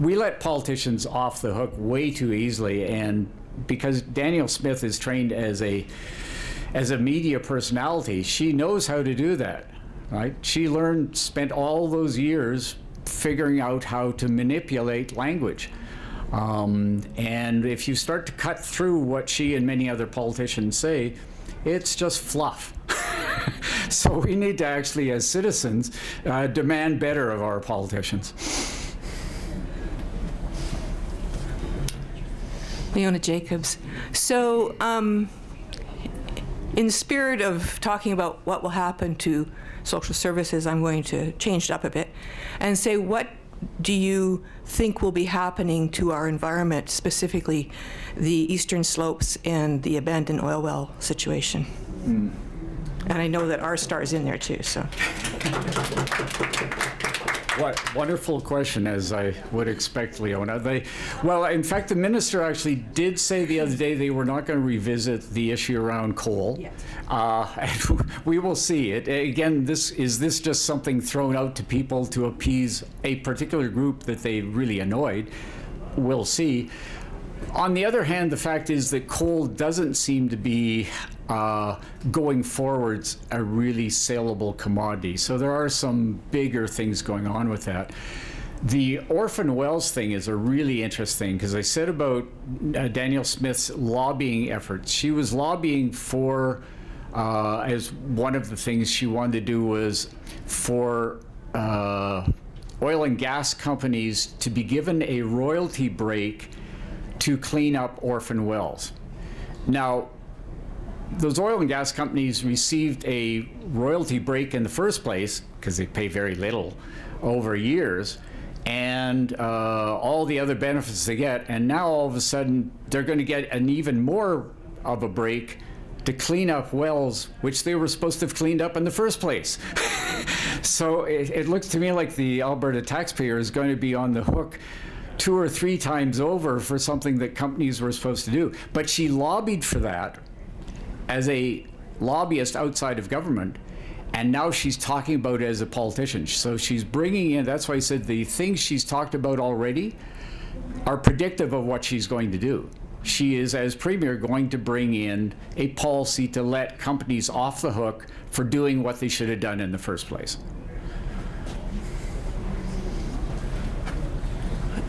we let politicians off the hook way too easily, and because Danielle Smith is trained as a as a media personality, she knows how to do that. Right? She learned, spent all those years figuring out how to manipulate language. Um, and if you start to cut through what she and many other politicians say, it's just fluff. so we need to actually, as citizens, uh, demand better of our politicians. Leona Jacobs. So, um, in the spirit of talking about what will happen to social services, I'm going to change it up a bit and say, what do you think will be happening to our environment, specifically the eastern slopes and the abandoned oil well situation? Mm. And I know that our star is in there too, so. What wonderful question, as I would expect, Leona. They, well, in fact, the minister actually did say the other day they were not going to revisit the issue around coal. Yes. Uh, and we will see it again. This is this just something thrown out to people to appease a particular group that they really annoyed. We'll see. On the other hand, the fact is that coal doesn't seem to be uh, going forwards a really saleable commodity. So there are some bigger things going on with that. The orphan wells thing is a really interesting because I said about uh, Danielle Smith's lobbying efforts. She was lobbying for, uh, as one of the things she wanted to do was for uh, oil and gas companies to be given a royalty break to clean up orphan wells. Now, those oil and gas companies received a royalty break in the first place because they pay very little over years and uh, all the other benefits they get. And now all of a sudden, they're going to get an even more of a break to clean up wells which they were supposed to have cleaned up in the first place. so it, it looks to me like the Alberta taxpayer is going to be on the hook two or three times over for something that companies were supposed to do. But she lobbied for that as a lobbyist outside of government. And now she's talking about it as a politician. So she's bringing in, that's why I said the things she's talked about already are predictive of what she's going to do. She is, as Premier, going to bring in a policy to let companies off the hook for doing what they should have done in the first place.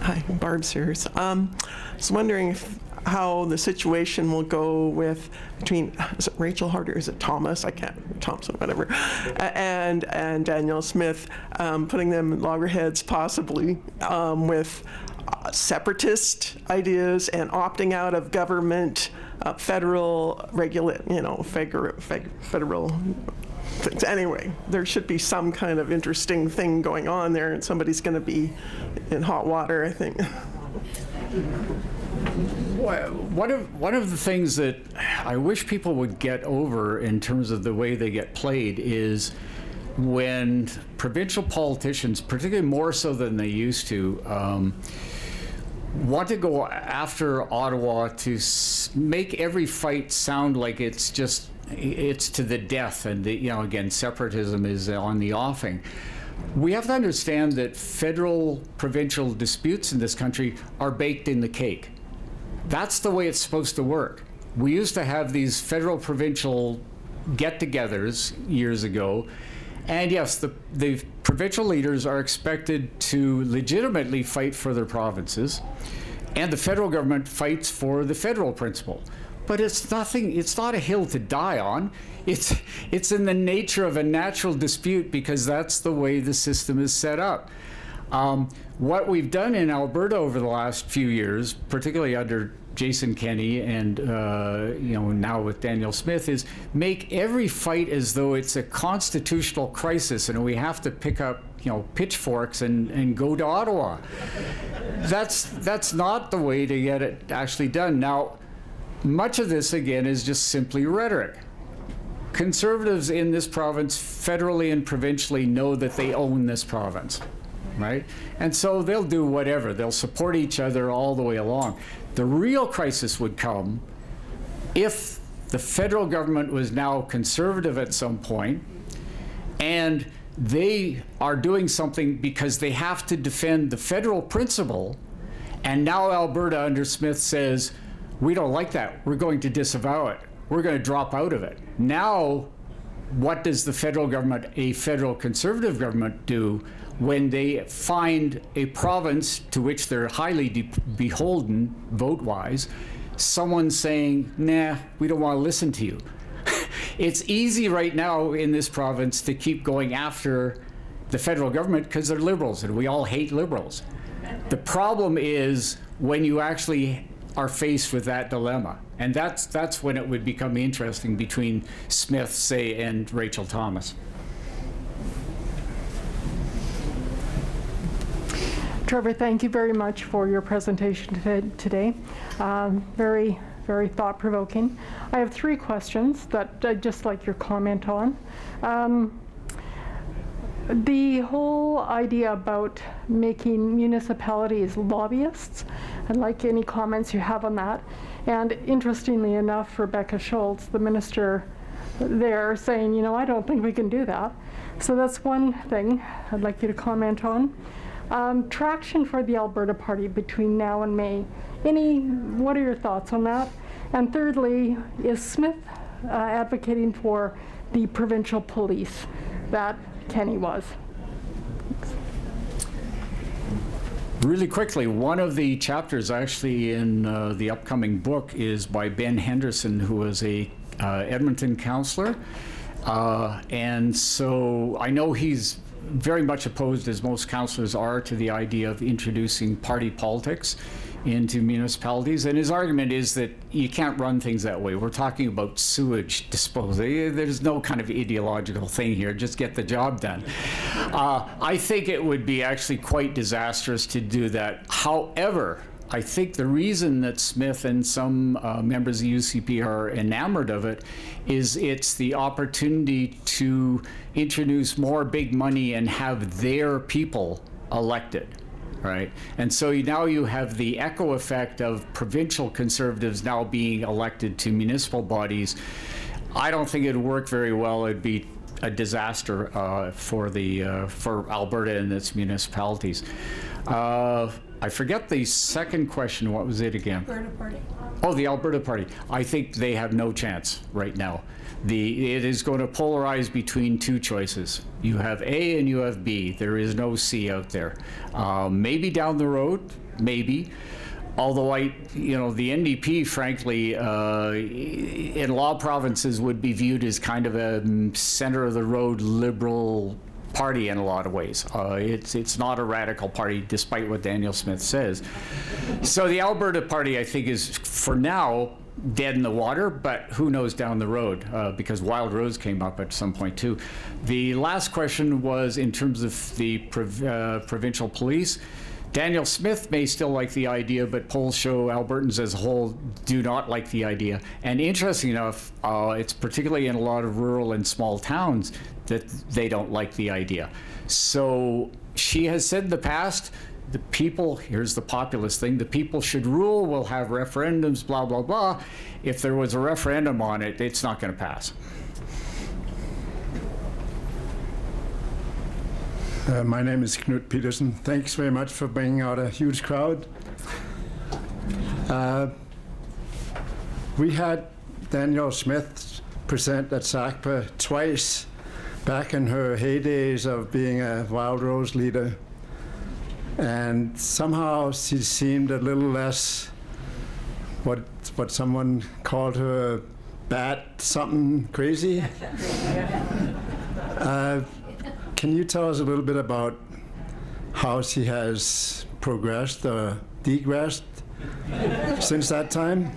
Hi, Barb Sears. Um, I was wondering if, how the situation will go with between is it Rachel Hart or is it Thomas? I can't Thompson, whatever, and and Danielle Smith, um, putting them loggerheads possibly um, with uh, separatist ideas and opting out of government, uh, federal regulate, you know, federal, federal things. Anyway, there should be some kind of interesting thing going on there, and somebody's going to be in hot water, I think. One of one of the things that I wish people would get over in terms of the way they get played is when provincial politicians, particularly more so than they used to. Um, want to go after Ottawa to make every fight sound like it's just it's to the death, and the, you know, again, separatism is on the offing. We have to understand that federal provincial disputes in this country are baked in the cake. That's the way it's supposed to work. We used to have these federal provincial get togethers years ago. And yes, the, the provincial leaders are expected to legitimately fight for their provinces, and the federal government fights for the federal principle but it's nothing it's not a hill to die on it's it's in the nature of a natural dispute because that's the way the system is set up um, what we've done in Alberta over the last few years, particularly under Jason Kenney and uh, you know now with Danielle Smith, is make every fight as though it's a constitutional crisis and we have to pick up you know pitchforks and, and go to Ottawa. That's that's not the way to get it actually done. Now, much of this, again, is just simply rhetoric. Conservatives in this province, federally and provincially, know that they own this province, right? And so they'll do whatever. They'll support each other all the way along. The real crisis would come if the federal government was now conservative at some point and they are doing something because they have to defend the federal principle. And now Alberta under Smith says, we don't like that. We're going to disavow it. We're going to drop out of it. Now, what does the federal government, a federal conservative government, do when they find a province to which they're highly de- beholden, vote wise, someone saying, nah, we don't want to listen to you? it's easy right now in this province to keep going after the federal government because they're liberals and we all hate liberals. The problem is when you actually are faced with that dilemma. And that's, that's when it would become interesting between Smith, say, and Rachel Thomas. Trevor, thank you very much for your presentation today. Um, very, very thought provoking. I have three questions that I'd just like your comment on. Um, the whole idea about making municipalities lobbyists, I'd like any comments you have on that. And interestingly enough, Rebecca Schulz, the minister there, saying, you know, I don't think we can do that. So that's one thing I'd like you to comment on. Um, traction for the Alberta Party between now and May. Any, what are your thoughts on that? And thirdly, is Smith uh, advocating for the provincial police that Kenney was. Really quickly, one of the chapters actually in uh, the upcoming book is by Ben Henderson, who was a uh, Edmonton councillor. Uh, and so I know he's very much opposed, as most councillors are, to the idea of introducing party politics into municipalities. And his argument is that you can't run things that way. We're talking about sewage disposal. There's no kind of ideological thing here. Just get the job done. Uh, I think it would be actually quite disastrous to do that. However, I think the reason that Smith and some uh, members of UCP are enamored of it is it's the opportunity to introduce more big money and have their people elected right? And so now you have the echo effect of provincial conservatives now being elected to municipal bodies. I don't think it'd work very well. It'd be a disaster uh, for the uh, for Alberta and its municipalities. Uh, I forget the second question. What was it again? Alberta Party. Oh, the Alberta Party. I think they have no chance right now. The it is going to polarize between two choices. You have A and you have B. There is no C out there. Um, maybe down the road, maybe. Although I, you know, the NDP, frankly, uh, in law provinces would be viewed as kind of a center of the road liberal party in a lot of ways. Uh, it's it's not a radical party, despite what Danielle Smith says. So the Alberta Party, I think, is for now dead in the water, but who knows down the road uh, because Wild Rose came up at some point too. The last question was in terms of the prov- uh, provincial police. Danielle Smith may still like the idea, but polls show Albertans as a whole do not like the idea. And interesting enough, uh, it's particularly in a lot of rural and small towns that they don't like the idea. So she has said in the past, the people, here's the populist thing, the people should rule, we'll have referendums, blah, blah, blah. If there was a referendum on it, it's not going to pass. Uh, my name is Knut Petersen. Thanks very much for bringing out a huge crowd. Uh, we had Danielle Smith present at SACPA twice back in her heydays of being a Wild Rose leader. And somehow she seemed a little less what what someone called her bat something crazy. Uh, can you tell us a little bit about how she has progressed or degressed since that time?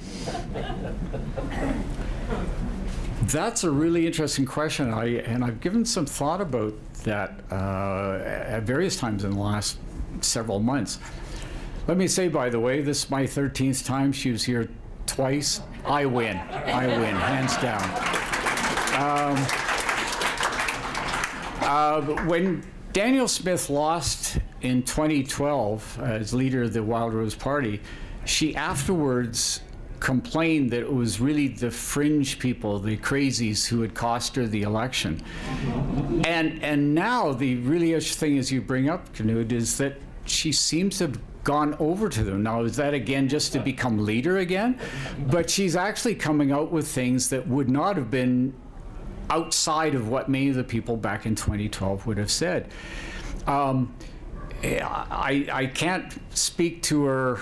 That's a really interesting question. I and I've given some thought about that uh, at various times in the last several months. Let me say, by the way, this is my 13th time. She was here twice. I win. I win, hands down. Um, uh, when Danielle Smith lost in 2012 as leader of the Wild Rose Party, she afterwards complained that it was really the fringe people, the crazies, who had cost her the election. And and now the really interesting thing, as you bring up, Knut, is that she seems to have gone over to them. Now, is that again just to become leader again? But she's actually coming out with things that would not have been outside of what many of the people back in 2012 would have said. Um, I, I can't speak to her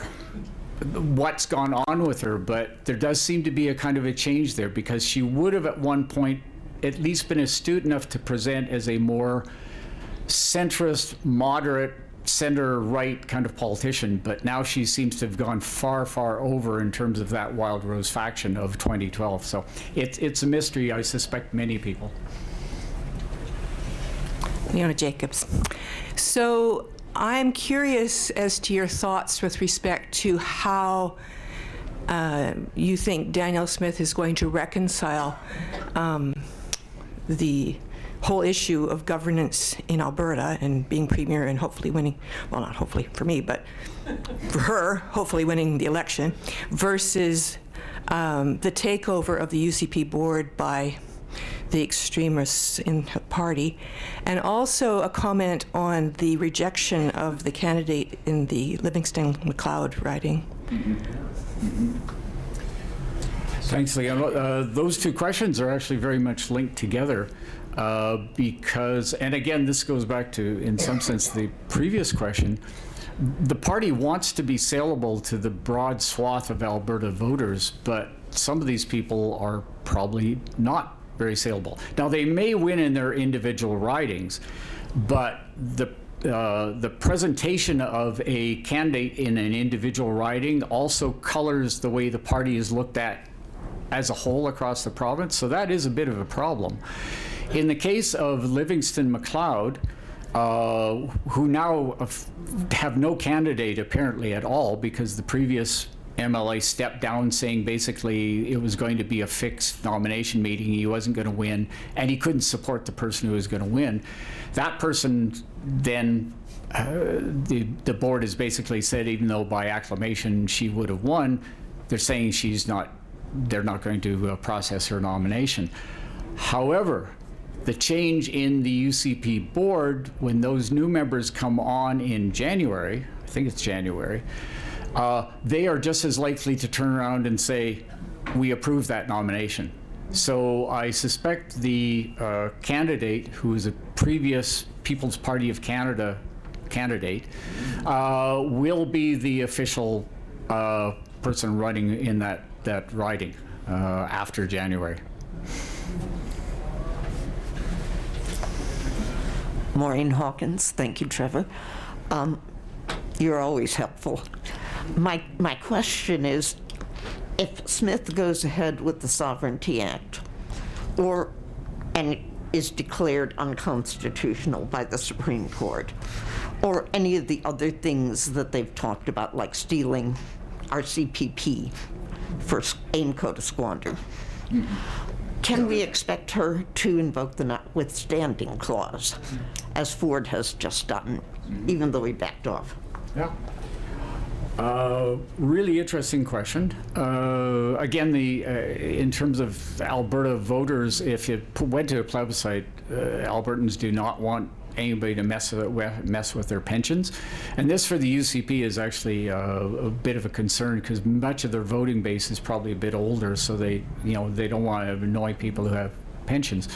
what's gone on with her, but there does seem to be a kind of a change there because she would have at one point at least been astute enough to present as a more centrist, moderate, center right kind of politician, but now she seems to have gone far, far over in terms of that Wild Rose faction of 2012. So it's it's a mystery, I suspect, many people. Leona Jacobs. So I'm curious as to your thoughts with respect to how uh, you think Danielle Smith is going to reconcile um, the whole issue of governance in Alberta and being premier and hopefully winning, well, not hopefully for me, but for her, hopefully winning the election, versus um, the takeover of the UCP board by the extremists in her party, and also a comment on the rejection of the candidate in the Livingstone Macleod riding. Thanks, Leon. Uh, those two questions are actually very much linked together uh, because, and again, this goes back to, in some sense, the previous question. The party wants to be saleable to the broad swath of Alberta voters, but some of these people are probably not very saleable. Now, they may win in their individual ridings, but the uh, the presentation of a candidate in an individual riding also colors the way the party is looked at as a whole across the province. So that is a bit of a problem. In the case of Livingstone Macleod, uh, who now have no candidate apparently at all because the previous MLA stepped down saying basically it was going to be a fixed nomination meeting. He wasn't going to win, and he couldn't support the person who was going to win. That person then, uh, the, the board has basically said, even though by acclamation she would have won, they're saying she's not, they're not going to uh, process her nomination. However, the change in the UCP board, when those new members come on in January, I think it's January, uh, they are just as likely to turn around and say, we approve that nomination. So I suspect the uh, candidate, who is a previous People's Party of Canada candidate, uh, will be the official uh, person running in that, that riding uh, after January. Maureen Hawkins, thank you, Trevor. Um, you're always helpful. My, my question is if Smith goes ahead with the Sovereignty Act or and is declared unconstitutional by the Supreme Court or any of the other things that they've talked about, like stealing our CPP for AIMCO to squander. Can we expect her to invoke the notwithstanding clause, as Ford has just done, even though he backed off? Yeah. Uh, really interesting question. Uh, again, the uh, in terms of Alberta voters, if you went to a plebiscite, uh, Albertans do not want anybody to mess with, mess with their pensions, and this for the UCP is actually uh, a bit of a concern because much of their voting base is probably a bit older, so they you know they don't want to annoy people who have pensions,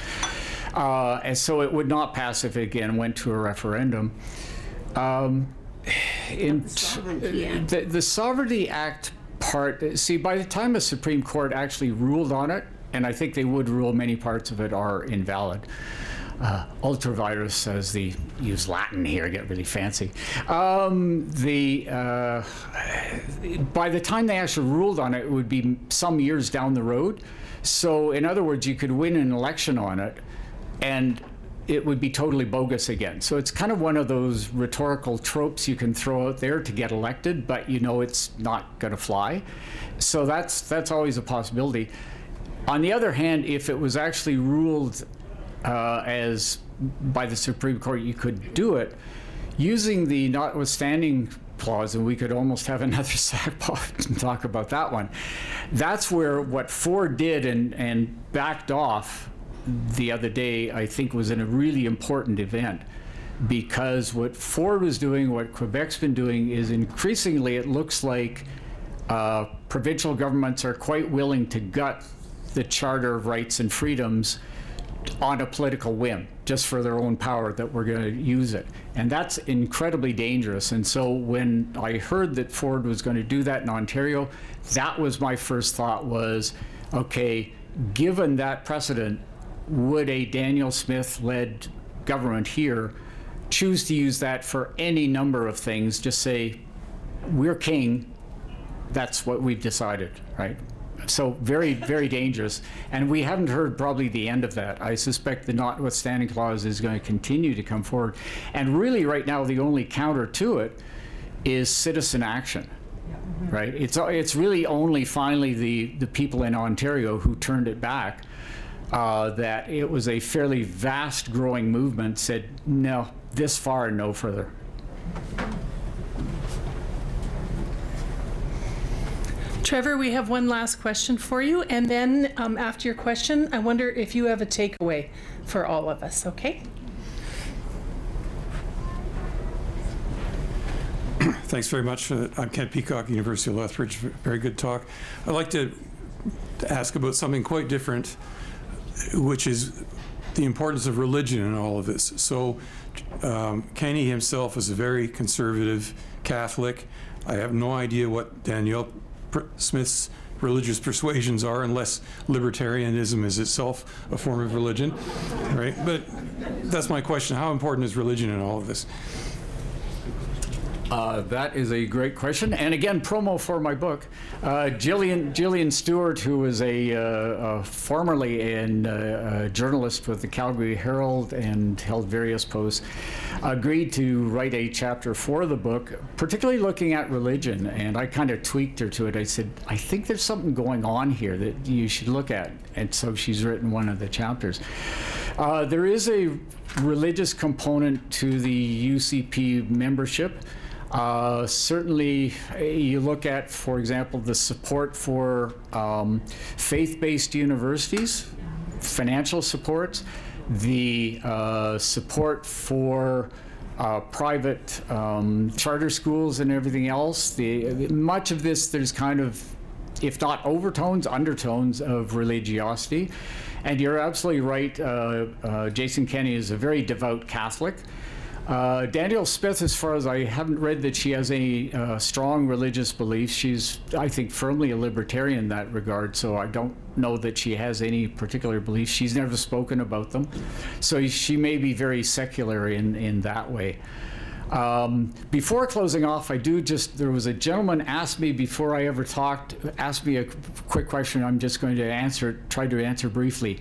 uh, and so it would not pass if it again went to a referendum. Um, in The Sovereignty Act. the, the Sovereignty Act part, see, by the time the Supreme Court actually ruled on it, and I think they would rule many parts of it are invalid. Uh, ultra vires, as the use Latin here, get really fancy. Um, the uh, by the time they actually ruled on it, it would be some years down the road. So, in other words, you could win an election on it, and it would be totally bogus again. So it's kind of one of those rhetorical tropes you can throw out there to get elected, but you know it's not going to fly. So that's that's always a possibility. On the other hand, if it was actually ruled uh, as by the Supreme Court you could do it, using the notwithstanding clause, and we could almost have another SACPA talk about that one. That's where what Ford did and, and backed off the other day, I think, was in a really important event because what Ford was doing, what Quebec's been doing, is increasingly it looks like uh, provincial governments are quite willing to gut the Charter of Rights and Freedoms on a political whim, just for their own power, that we're going to use it. And that's incredibly dangerous. And so when I heard that Ford was going to do that in Ontario, that was my first thought was, okay, given that precedent, would a Danielle Smith led government here choose to use that for any number of things? Just say, we're king, that's what we've decided, right? So very, very dangerous. And we haven't heard probably the end of that. I suspect the notwithstanding clause is going to continue to come forward. And really, right now, the only counter to it is citizen action. Mm-hmm. Right? It's, it's really only finally the, the people in Ontario who turned it back uh, that it was a fairly vast growing movement said, no, this far and no further. Trevor, we have one last question for you. And then um, after your question, I wonder if you have a takeaway for all of us, okay? Thanks very much. Uh, I'm Kent Peacock, University of Lethbridge. Very good talk. I'd like to ask about something quite different, which is the importance of religion in all of this. So, um, Kenney himself is a very conservative Catholic. I have no idea what Danielle Smith's religious persuasions are, unless libertarianism is itself a form of religion, right? But that's my question. How important is religion in all of this? Uh, that is a great question. And again, promo for my book. Uh, Gillian, Gillian Steward, who was a, uh, uh formerly an, uh, a journalist with the Calgary Herald and held various posts, agreed to write a chapter for the book, particularly looking at religion. And I kind of tweaked her to it. I said, I think there's something going on here that you should look at. And so she's written one of the chapters. Uh, there is a religious component to the UCP membership. Uh, certainly, you look at, for example, the support for um, faith based universities, financial support, the uh, support for uh, private um, charter schools and everything else. The, much of this, there's kind of, if not overtones, undertones of religiosity. And you're absolutely right. Uh, uh, Jason Kenney is a very devout Catholic. Uh, Danielle Smith, as far as I haven't read that she has any uh, strong religious beliefs, she's, I think, firmly a libertarian in that regard, so I don't know that she has any particular beliefs. She's never spoken about them. So she may be very secular in, in that way. Um, before closing off, I do just, there was a gentleman asked me before I ever talked, asked me a quick question. I'm just going to answer, try to answer briefly.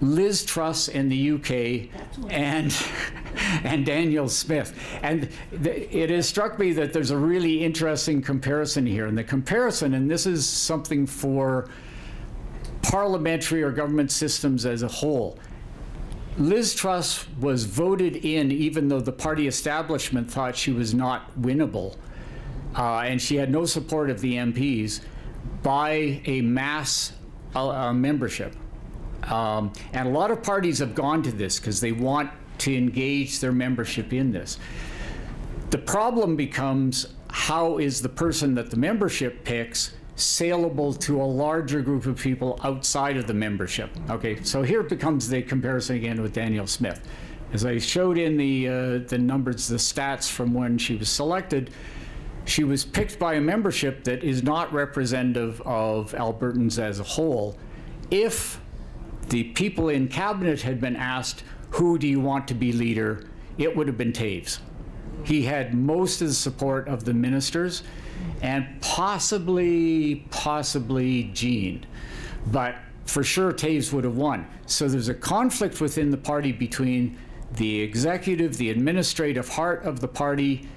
Liz Truss in the UK and and Danielle Smith. And th- it has struck me that there's a really interesting comparison here. And the comparison, and this is something for parliamentary or government systems as a whole. Liz Truss was voted in even though the party establishment thought she was not winnable. Uh, and she had no support of the MPs by a mass uh, uh, membership. Um, and a lot of parties have gone to this because they want to engage their membership in this. The problem becomes how is the person that the membership picks saleable to a larger group of people outside of the membership? Okay, so here becomes the comparison again with Danielle Smith. As I showed in the, uh, the numbers, the stats from when she was selected, she was picked by a membership that is not representative of Albertans as a whole. If the people in cabinet had been asked, who do you want to be leader? It would have been Toews. He had most of the support of the ministers and possibly, possibly Jean. But for sure, Toews would have won. So there's a conflict within the party between the executive, the administrative heart of the party,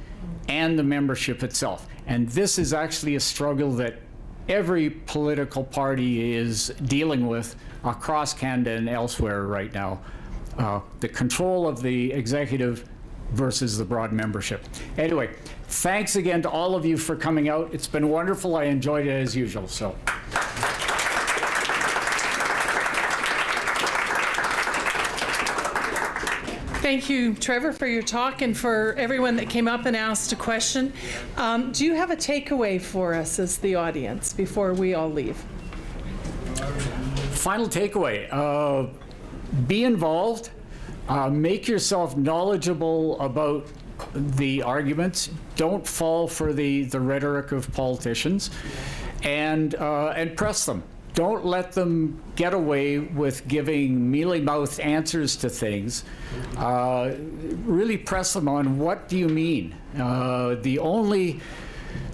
and the membership itself. And this is actually a struggle that every political party is dealing with across Canada and elsewhere right now. Uh, the control of the executive versus the broad membership. Anyway, thanks again to all of you for coming out. It's been wonderful. I enjoyed it as usual. So. Thank you, Trevor, for your talk and for everyone that came up and asked a question. Um, do you have a takeaway for us as the audience before we all leave? Final takeaway uh, be involved, uh, make yourself knowledgeable about the arguments, don't fall for the, the rhetoric of politicians, and, uh, and press them don't let them get away with giving mealy mouthed answers to things. Uh, really press them on what do you mean? Uh, the only,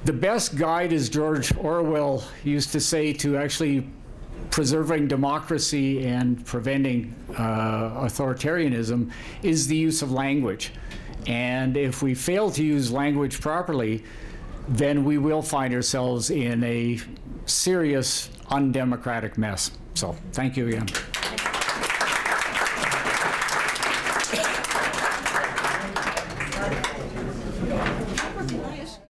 the best guide, as George Orwell used to say, to actually preserving democracy and preventing uh, authoritarianism is the use of language. And if we fail to use language properly, then we will find ourselves in a serious undemocratic mess. So thank you again.